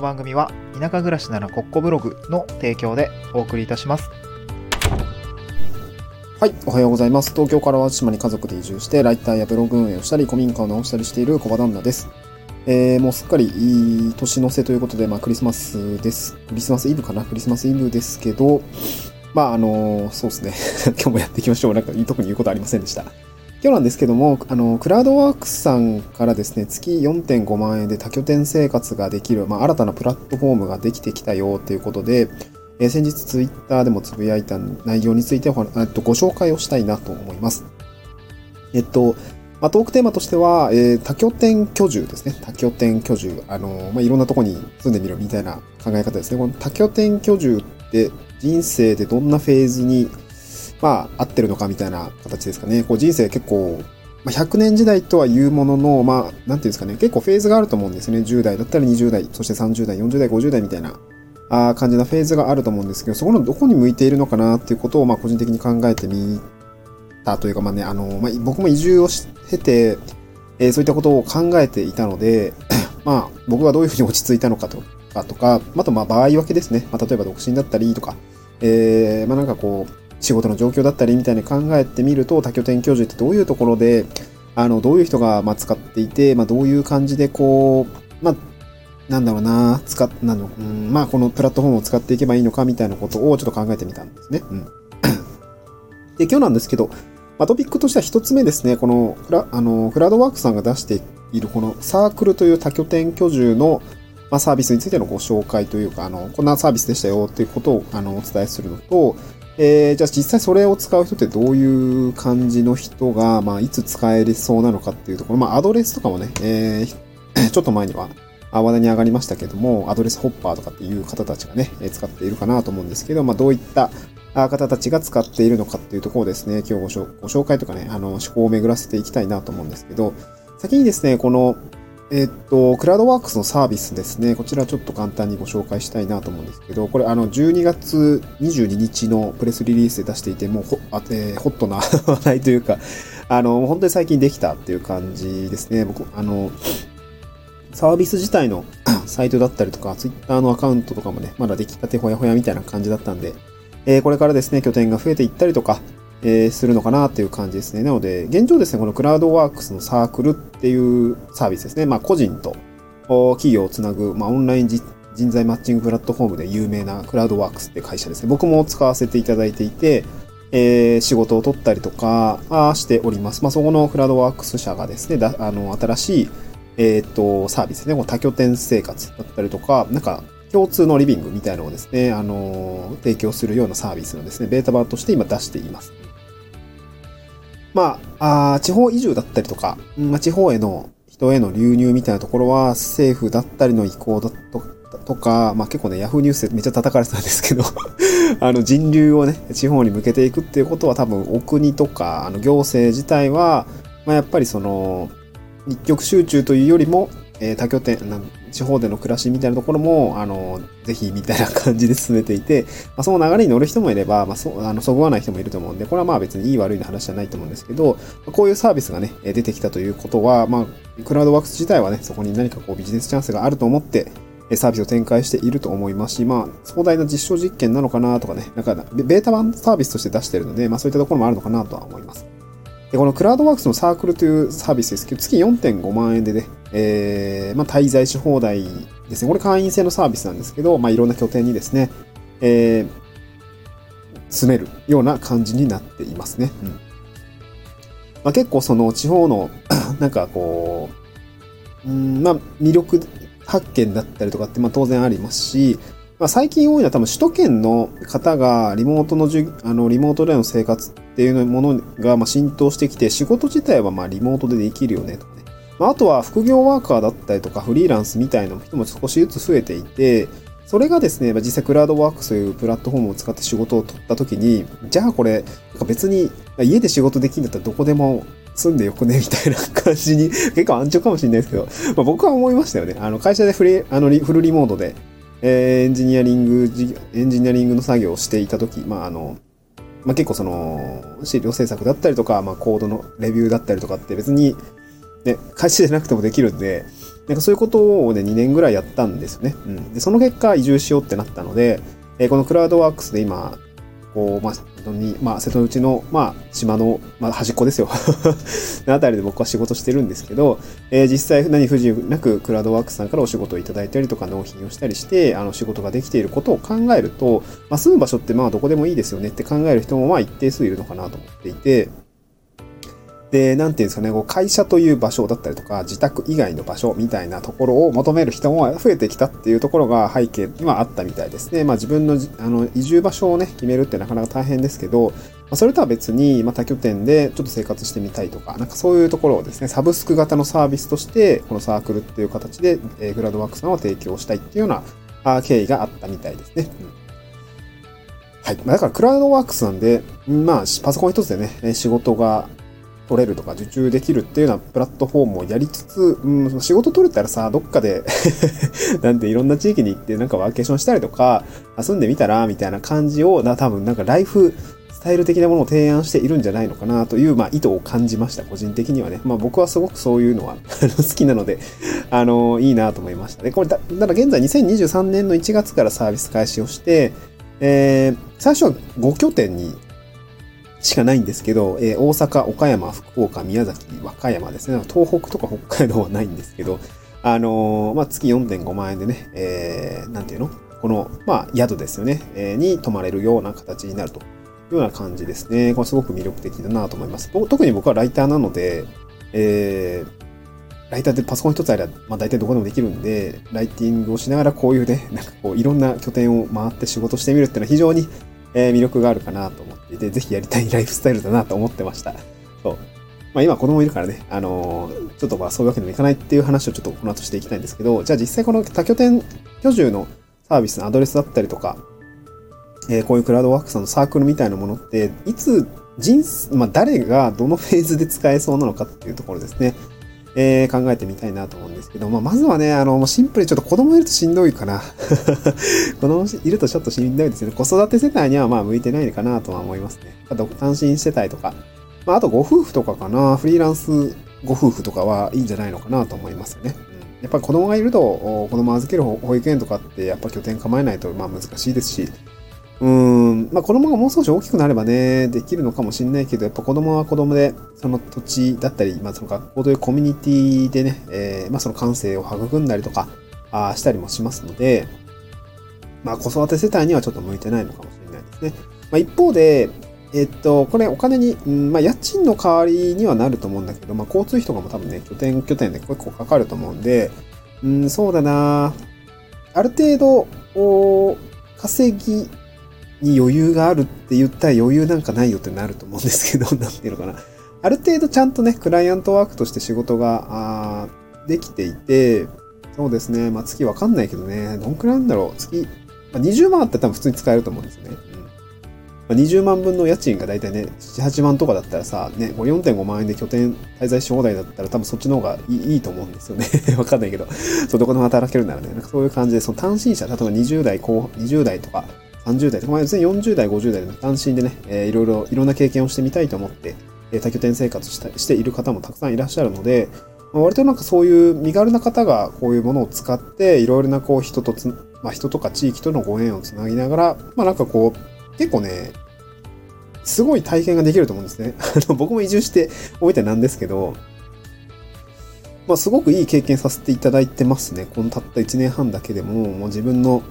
の番組は田舎暮らしならコッコブログの提供でお送りいたします。はい、おはようございます。東京から淡路島に家族で移住して、ライターやブログ運営をしたり、古民家を直したりしている小場旦那です。えー、もうすっかりいい年の瀬ということで、まあクリスマスです。クリスマスイブかな？クリスマスイブですけど、まああのそうですね。今日もやっていきましょう。なんか特に言うことありませんでした。今日なんですけども、あの、クラウドワークスさんからですね、月4.5万円で多拠点生活ができる、まあ、新たなプラットフォームができてきたよということで、えー先日ツイッターでもつぶやいた内容についてえっとご紹介をしたいなと思います。えっと、まあ、トークテーマとしては、えー多拠点居住ですね。多拠点居住。あの、まあ、いろんなとこに住んでみるみたいな考え方ですね。この多拠点居住って人生でどんなフェーズに、まあ、合ってるのかみたいな形ですかね。こう人生結構、まあ、100年時代とは言うものの、まあ、なんていうんですかね。結構フェーズがあると思うんですね。10代だったら20代、そして30代、40代、50代みたいな。あー感じなフェーズがあると思うんですけど、そこのどこに向いているのかなっていうことを、まあ、個人的に考えてみたというか、まあね、あの、まあ、僕も移住をしてて、えーそういったことを考えていたので、まあ、僕がどういうふうに落ち着いたのかとか、とか、あと、まあ、場合分けですね。まあ、例えば独身だったりとか、えーまあ、なんかこう、仕事の状況だったりみたいに考えてみると、多拠点居住ってどういうところで、あの、どういう人が、まあ、使っていて、まあ、どういう感じで、こう、まあ、なんだろうな、使っ、なの、うん、まあ、このプラットフォームを使っていけばいいのかみたいなことをちょっと考えてみたんですね。うん。で、今日なんですけど、まあ、トピックとしては一つ目ですね、このクラ、あの、クラドワークさんが出しているこのサークルという多拠点居住の、まあ、サービスについてのご紹介というか、あの、こんなサービスでしたよっていうことを、あの、お伝えするのと、えー、じゃあ実際それを使う人ってどういう感じの人が、まあ、いつ使えそうなのかっていうところ、まあ、アドレスとかもね、えー、ちょっと前には、話題に上がりましたけども、アドレスホッパーとかっていう方たちがね、使っているかなと思うんですけど、まあ、どういった方たちが使っているのかっていうところをですね、今日ごご紹介とかね、あの、思考を巡らせていきたいなと思うんですけど、先にですね、この、えっと、クラウドワークスのサービスですね、こちらちょっと簡単にご紹介したいなと思うんですけど、これあの、12月22日のプレスリリースで出していて、もうホ,、あえーホットな 話題というか、あの、本当に最近できたっていう感じですね。僕、あの、サービス自体の サイトだったりとか、ツイッターのアカウントとかもね、まだ出来たてほやほやみたいな感じだったんで、えーこれからですね、拠点が増えていったりとか、えーするのかなっていう感じですね。なので、現状ですね、このクラウドワークスのサークルっていうサービスですね。まあ、個人と企業をつなぐ、まあ、オンライン人材マッチングプラットフォームで有名なクラウドワークスって会社ですね。僕も使わせていただいていて、えー仕事を取ったりとかしております。まあ、そこのクラウドワークス社がですね、だあの新しい、えーっとサービスですね、この多拠点生活だったりとか、なんか共通のリビングみたいなのをですね、あのー提供するようなサービスのですね、ベータ版として今出しています。まあ、あ地方移住だったりとか、まあ、地方への人への流入みたいなところは政府だったりの意向だととか、まあ結構ね、ヤフーニュースでめっちゃ叩かれてたんですけど、あの人流をね、地方に向けていくっていうことは多分お国とか、あの行政自体は、まあやっぱりその、一極集中というよりも、えー多拠点な、地方での暮らしみたいなところも、あの、ぜひみたいな感じで進めていて、まあ、その流れに乗る人もいれば、まあ、そあの、そぐわない人もいると思うんで、これはまあ別にいい悪いの話じゃないと思うんですけど、まこういうサービスがね、出てきたということは、まあ、クラウドワークス自体はね、そこに何かこうビジネスチャンスがあると思って、サービスを展開していると思いますし、まあ、壮大な実証実験なのかなとかね、なんか、ベベータ版サービスとして出してるので、まあそういったところもあるのかなとは思います。で、このクラウドワークスのサークルというサービスですけど、月4.5万円でね、えー、まあ、滞在し放題ですね。これ会員制のサービスなんですけど、まあ、いろんな拠点にですね、えー、住めるような感じになっていますね。うん。まあ、結構その地方の、なんかこう、うん、まあ、魅力発見だったりとかって、まあ、当然ありますし、まあ、最近多いのは多分首都圏の方がリモートのじゅあのリモートでの生活っていうものがまあ浸透してきて仕事自体はまあリモートでできるよねとね。まあ、あとは副業ワーカーだったりとかフリーランスみたいな人も少しずつ増えていて、それがですね、まあ実際クラウドワークスというプラットフォームを使って仕事を取った時に、じゃあこれ、別に家で仕事できるんだったらどこでも住んでよくねみたいな 感じに、結構安直かもしれないですけど、まあ、僕は思いましたよね。あの会社でフリあのリフルリモートで、えーエンジニアリング、エンジニアリングの作業をしていたとき、まああの、まあ、結構その、資料制作だったりとか、まあ、コードのレビューだったりとかって別に、ね、会社じゃなくてもできるんで、なんかそういうことをね、2年ぐらいやったんですよね。うん。で、その結果、移住しようってなったので、えーこのクラウドワークスで今、こう、まあ、に、まあ、瀬戸内の、まあ、島の、まあ、端っこですよ。あたりで僕は仕事してるんですけど、えー実際何不自由なくクラウドワークスさんからお仕事をいただいたりとか納品をしたりして、あの、仕事ができていることを考えると、まあ、住む場所ってまあ、どこでもいいですよねって考える人もまあ、一定数いるのかなと思っていて、で、なんていうんですかね、こう会社という場所だったりとか、自宅以外の場所みたいなところを求める人も増えてきたっていうところが背景にはあったみたいですね。まあ自分のあの移住場所をね、決めるってなかなか大変ですけど、まあ、それとは別に、まあ、多拠点でちょっと生活してみたいとか、なんかそういうところをですね、サブスク型のサービスとして、このサークルっていう形で、えーグラドワークさんは提供したいっていうようなあ経緯があったみたいですね。うんはい。まあだから、クラウドワークスなんで、まあ、パソコン一つでね、仕事が取れるとか受注できるっていうようなプラットフォームをやりつつ、うん、仕事取れたらさ、どっかで、なんていろんな地域に行ってなんかワーケーションしたりとか、遊んでみたらみたいな感じを、な多分なんかライフスタイル的なものを提案しているんじゃないのかなという、まあ、意図を感じました、個人的にはね。まあ、僕はすごくそういうのは 好きなので、あの、いいなと思いましたね。これだ、だから現在2023年の1月からサービス開始をして、えー最初は5拠点にしかないんですけど、えー大阪、岡山、福岡、宮崎、和歌山ですね。東北とか北海道はないんですけど、あのーまあ、月4.5万円でね、えーなんていうの？この、まあ、宿ですよね、えーに泊まれるような形になるというような感じですね。これすごく魅力的だなと思います。特に僕はライターなので、えーライターってパソコン一つあれば、まあ大体どこでもできるんで、ライティングをしながらこういうね、なんかこういろんな拠点を回って仕事してみるっていうのは非常に、えー魅力があるかなと思っていて、ぜひやりたいライフスタイルだなと思ってました。そう。まあ今子供いるからね、あのーちょっとまあそういうわけにもいかないっていう話をちょっとこの後していきたいんですけど、じゃあ実際この多拠点居住のサービスのアドレスだったりとか、えーこういうクラウドワークさんのサークルみたいなものって、いつ人生、まあ誰がどのフェーズで使えそうなのかっていうところですね。えー考えてみたいなと思うんですけど、まあ、まずはね、あの、もうシンプルにちょっと子供いるとしんどいかな。子供いるとちょっとしんどいですね。子育て世帯にはまあ向いてないかなとは思いますね。あと、単身世帯とか、まあ、あとご夫婦とかかな、フリーランスご夫婦とかはいいんじゃないのかなと思いますね。やっぱり子供がいると、子供預ける保育園とかってやっぱ拠点構えないとまあ難しいですし、うん、まあ子供がもう少し大きくなればね、できるのかもしれないけど、やっぱ子供は子供で、その土地だったり、まあその学校というコミュニティでね、えーまあその感性を育んだりとか、あしたりもしますので、まあ子育て世帯にはちょっと向いてないのかもしれないですね。まあ一方で、えっと、これお金に、うんまあ家賃の代わりにはなると思うんだけど、まあ交通費とかも多分ね、拠点拠点で結構かかると思うんで、うん、そうだなある程度、お稼ぎに余裕があるって言ったら余裕なんかないよってなると思うんですけど、なんていうのかな。ある程度ちゃんとね、クライアントワークとして仕事が、あーできていて、そうですね、まあ月わかんないけどね、どんくらいなんだろう。月、まあ、20万あったら多分普通に使えると思うんですよね。うんまあ、20万分の家賃が大体ね、7、8万とかだったらさ、ね、4.5万円で拠点滞在し放題だったら多分そっちの方がいいいいと思うんですよね。わかんないけど。そう、どこでも働けるならね、なんかそういう感じで、その単身者、例えば20代後、20代とか30代とか、まあ、別に40代、50代でも単身でね、えーいろいろ、いろんな経験をしてみたいと思って、えー多拠点生活したしている方もたくさんいらっしゃるので、まあ割となんかそういう身軽な方がこういうものを使って、いろいろなこう人とつ、まあ人とか地域とのご縁をつなぎながら、まあなんかこう、結構ね、すごい体験ができると思うんですね。あの僕も移住して覚えてなんですけど、まあすごくいい経験させていただいてますね。このたった1年半だけでも、もう自分の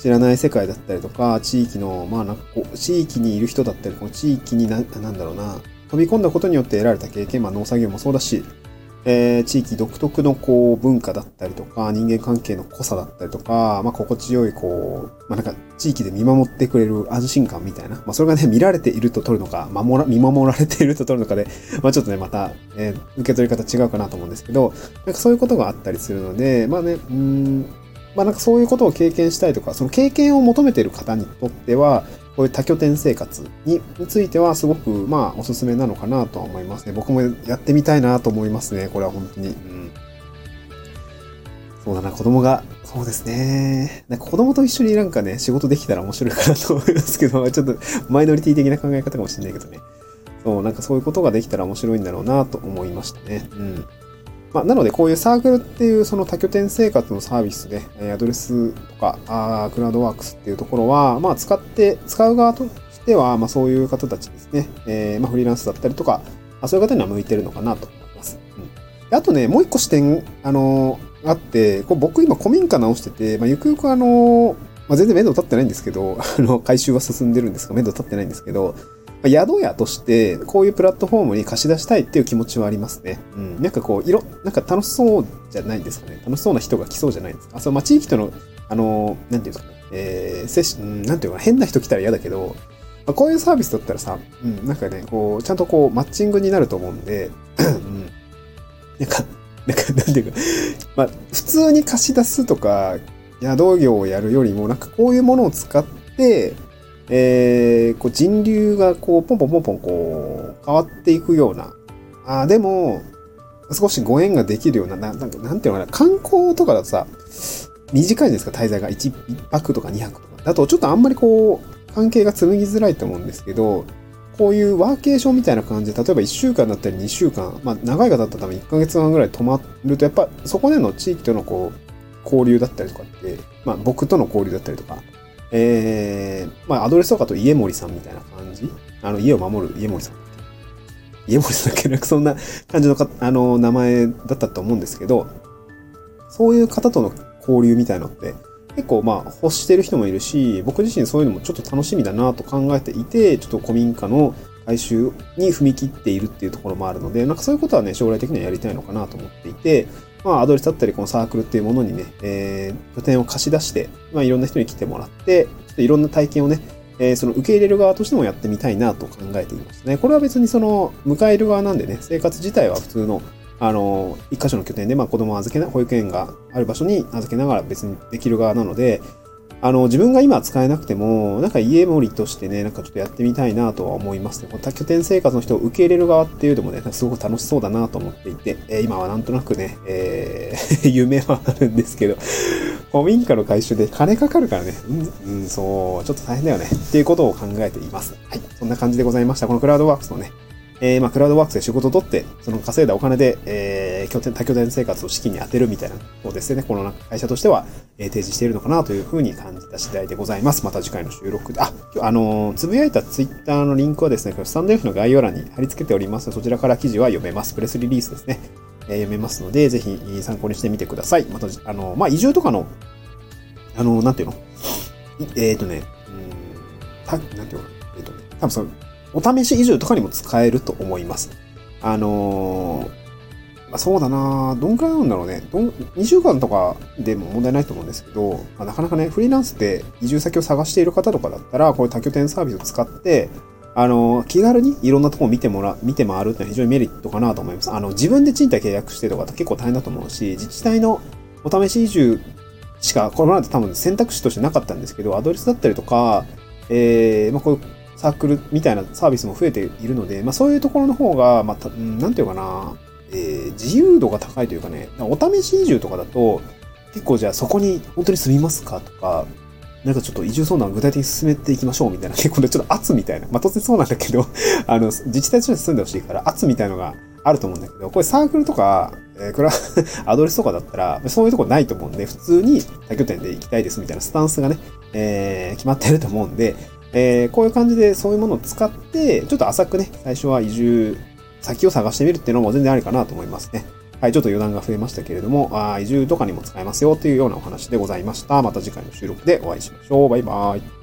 知らない世界だったりとか、地域の、まあなんかこう、地域にいる人だったり、この地域にな、なんだろうな、飛び込んだことによって得られた経験、まあ農作業もそうだし、えー地域独特のこう文化だったりとか、人間関係の濃さだったりとか、まあ心地よいこう、まあなんか地域で見守ってくれる安心感みたいな、まあそれがね、見られていると取るのか、守ら、見守られていると取るのかで、まあちょっとね、また、えー受け取り方違うかなと思うんですけど、なんかそういうことがあったりするので、まあね、うーん、まあなんかそういうことを経験したいとか、その経験を求めている方にとっては、こういう多拠点生活にについてはすごくまあおすすめなのかなとは思いますね。僕もやってみたいなと思いますね。これは本当に。うん、そうだな、子供が、そうですね。なんか子供と一緒になんかね、仕事できたら面白いかなと思いますけど、ちょっとマイノリティ的な考え方かもしれないけどね。そう、なんかそういうことができたら面白いんだろうなと思いましたね。うん。まあ、なので、こういうサークルっていうその多拠点生活のサービスで、えアドレスとか、あークラウドワークスっていうところは、まあ、使って、使う側としては、まあ、そういう方たちですね、えーまあ、フリーランスだったりとか、あそういう方には向いてるのかなと思います。うんあとね、もう一個視点、あのーあって、これ僕今古民家直してて、まあ、ゆくゆくあのーまあ、全然面倒立ってないんですけど、あの、回収は進んでるんですが、面倒立ってないんですけど、宿屋として、こういうプラットフォームに貸し出したいっていう気持ちはありますね。うん。なんかこう、いろ、なんか楽しそうじゃないですかね。楽しそうな人が来そうじゃないですか。あ、そう、まあ、地域との、あの、なんていうんですかね。えー、接し、なんていうか、変な人来たら嫌だけど、まあ、こういうサービスだったらさ、うん、なんかね、こう、ちゃんとこう、マッチングになると思うんで、うん。なんか、なんか、なんていうか、まあ、普通に貸し出すとか、宿業をやるよりも、なんかこういうものを使って、えー、こう人流がこう、ポンポンポンポンこう、変わっていくような。あーでも、少しご縁ができるような、ななんなんていうのかな、観光とかだとさ、短いじゃないですか、滞在が。1, 1泊とか2泊とか。だと、ちょっとあんまりこう、関係が紡ぎづらいと思うんですけど、こういうワーケーションみたいな感じで、例えば1週間だったり2週間、まあ長い方だったら多分1ヶ月間ぐらい泊まると、やっぱそこでの地域とのこう、交流だったりとかって、まあ僕との交流だったりとか、えー、まあアドレスとかと家森さんみたいな感じ？あの、家を守る家森さん。家森さんだけ？なんかそんな感じのか、あの、名前だったと思うんですけど、そういう方との交流みたいなのって、結構まあ欲してる人もいるし、僕自身そういうのもちょっと楽しみだなと考えていて、ちょっと古民家の回収に踏み切っているっていうところもあるので、なんかそういうことはね、将来的にはやりたいのかなと思っていて、まあアドレスだったりこのサークルっていうものにね、えー、拠点を貸し出して、まあいろんな人に来てもらって、ちょっといろんな体験をね、えーその受け入れる側としてもやってみたいなと考えていますね。これは別にその、迎える側なんでね、生活自体は普通の、あの、一箇所の拠点で、まあ子供を預けな、保育園がある場所に預けながら別にできる側なので、あの、自分が今使えなくても、なんか家盛りとしてね、なんかちょっとやってみたいなとは思いますね。こう多拠点生活の人を受け入れる側っていうのもね、すごく楽しそうだなと思っていて、えー今はなんとなくね、えー 夢はあるんですけど、古民家の回収で金かかるからね、うん、うん、そう、ちょっと大変だよね、っていうことを考えています。はい、そんな感じでございました。このクラウドワークスのね、えーまあ、クラウドワークスで仕事を取って、その稼いだお金で、えー拠点、多拠点生活を資金に充てるみたいなことですね、この会社としては、えー提示しているのかなというふうに感じた次第でございます。また次回の収録で、あ、あのーつぶやいたツイッターのリンクはですね、スタンド F の概要欄に貼り付けております。そちらから記事は読めます。プレスリリースですね。えー読めますので、ぜひ参考にしてみてください。また、あのーまあ、移住とかの、あのーなんていうの？えっ、とね、うん、た、なんていうの？えっ、とね、多分その、お試し移住とかにも使えると思います。あのーあ、そうだなどんくらいなんだろうね。どん、2週間とかでも問題ないと思うんですけど、まあ、なかなかね、フリーランスで移住先を探している方とかだったら、こういう多拠点サービスを使って、あの気軽にいろんなとこを見てもら、見て回るっていうのは非常にメリットかなと思います。あの、自分で賃貸契約してとかって結構大変だと思うし、自治体のお試し移住しか、これまで多分選択肢としてなかったんですけど、アドレスだったりとか、えー、まあ、こういうサークルみたいなサービスも増えているので、まあ、そういうところの方が、まあ、たなんていうかな、えー自由度が高いというかね、お試し移住とかだと、結構じゃあそこに本当に住みますかとか、なんかちょっと移住相談を具体的に進めていきましょうみたいな、結構ねちょっと圧みたいな、まあ当然そうなんだけど、あの、自治体として住んでほしいから圧みたいのがあると思うんだけど、これサークルとか、えーこれはアドレスとかだったら、そういうとこないと思うんで、普通に多拠点で行きたいですみたいなスタンスがね、えー決まってると思うんで、えーこういう感じでそういうものを使って、ちょっと浅くね、最初は移住先を探してみるっていうのも全然ありかなと思いますね。はい、ちょっと余談が増えましたけれども、あ移住とかにも使えますよというようなお話でございました。また次回の収録でお会いしましょう。バイバーイ。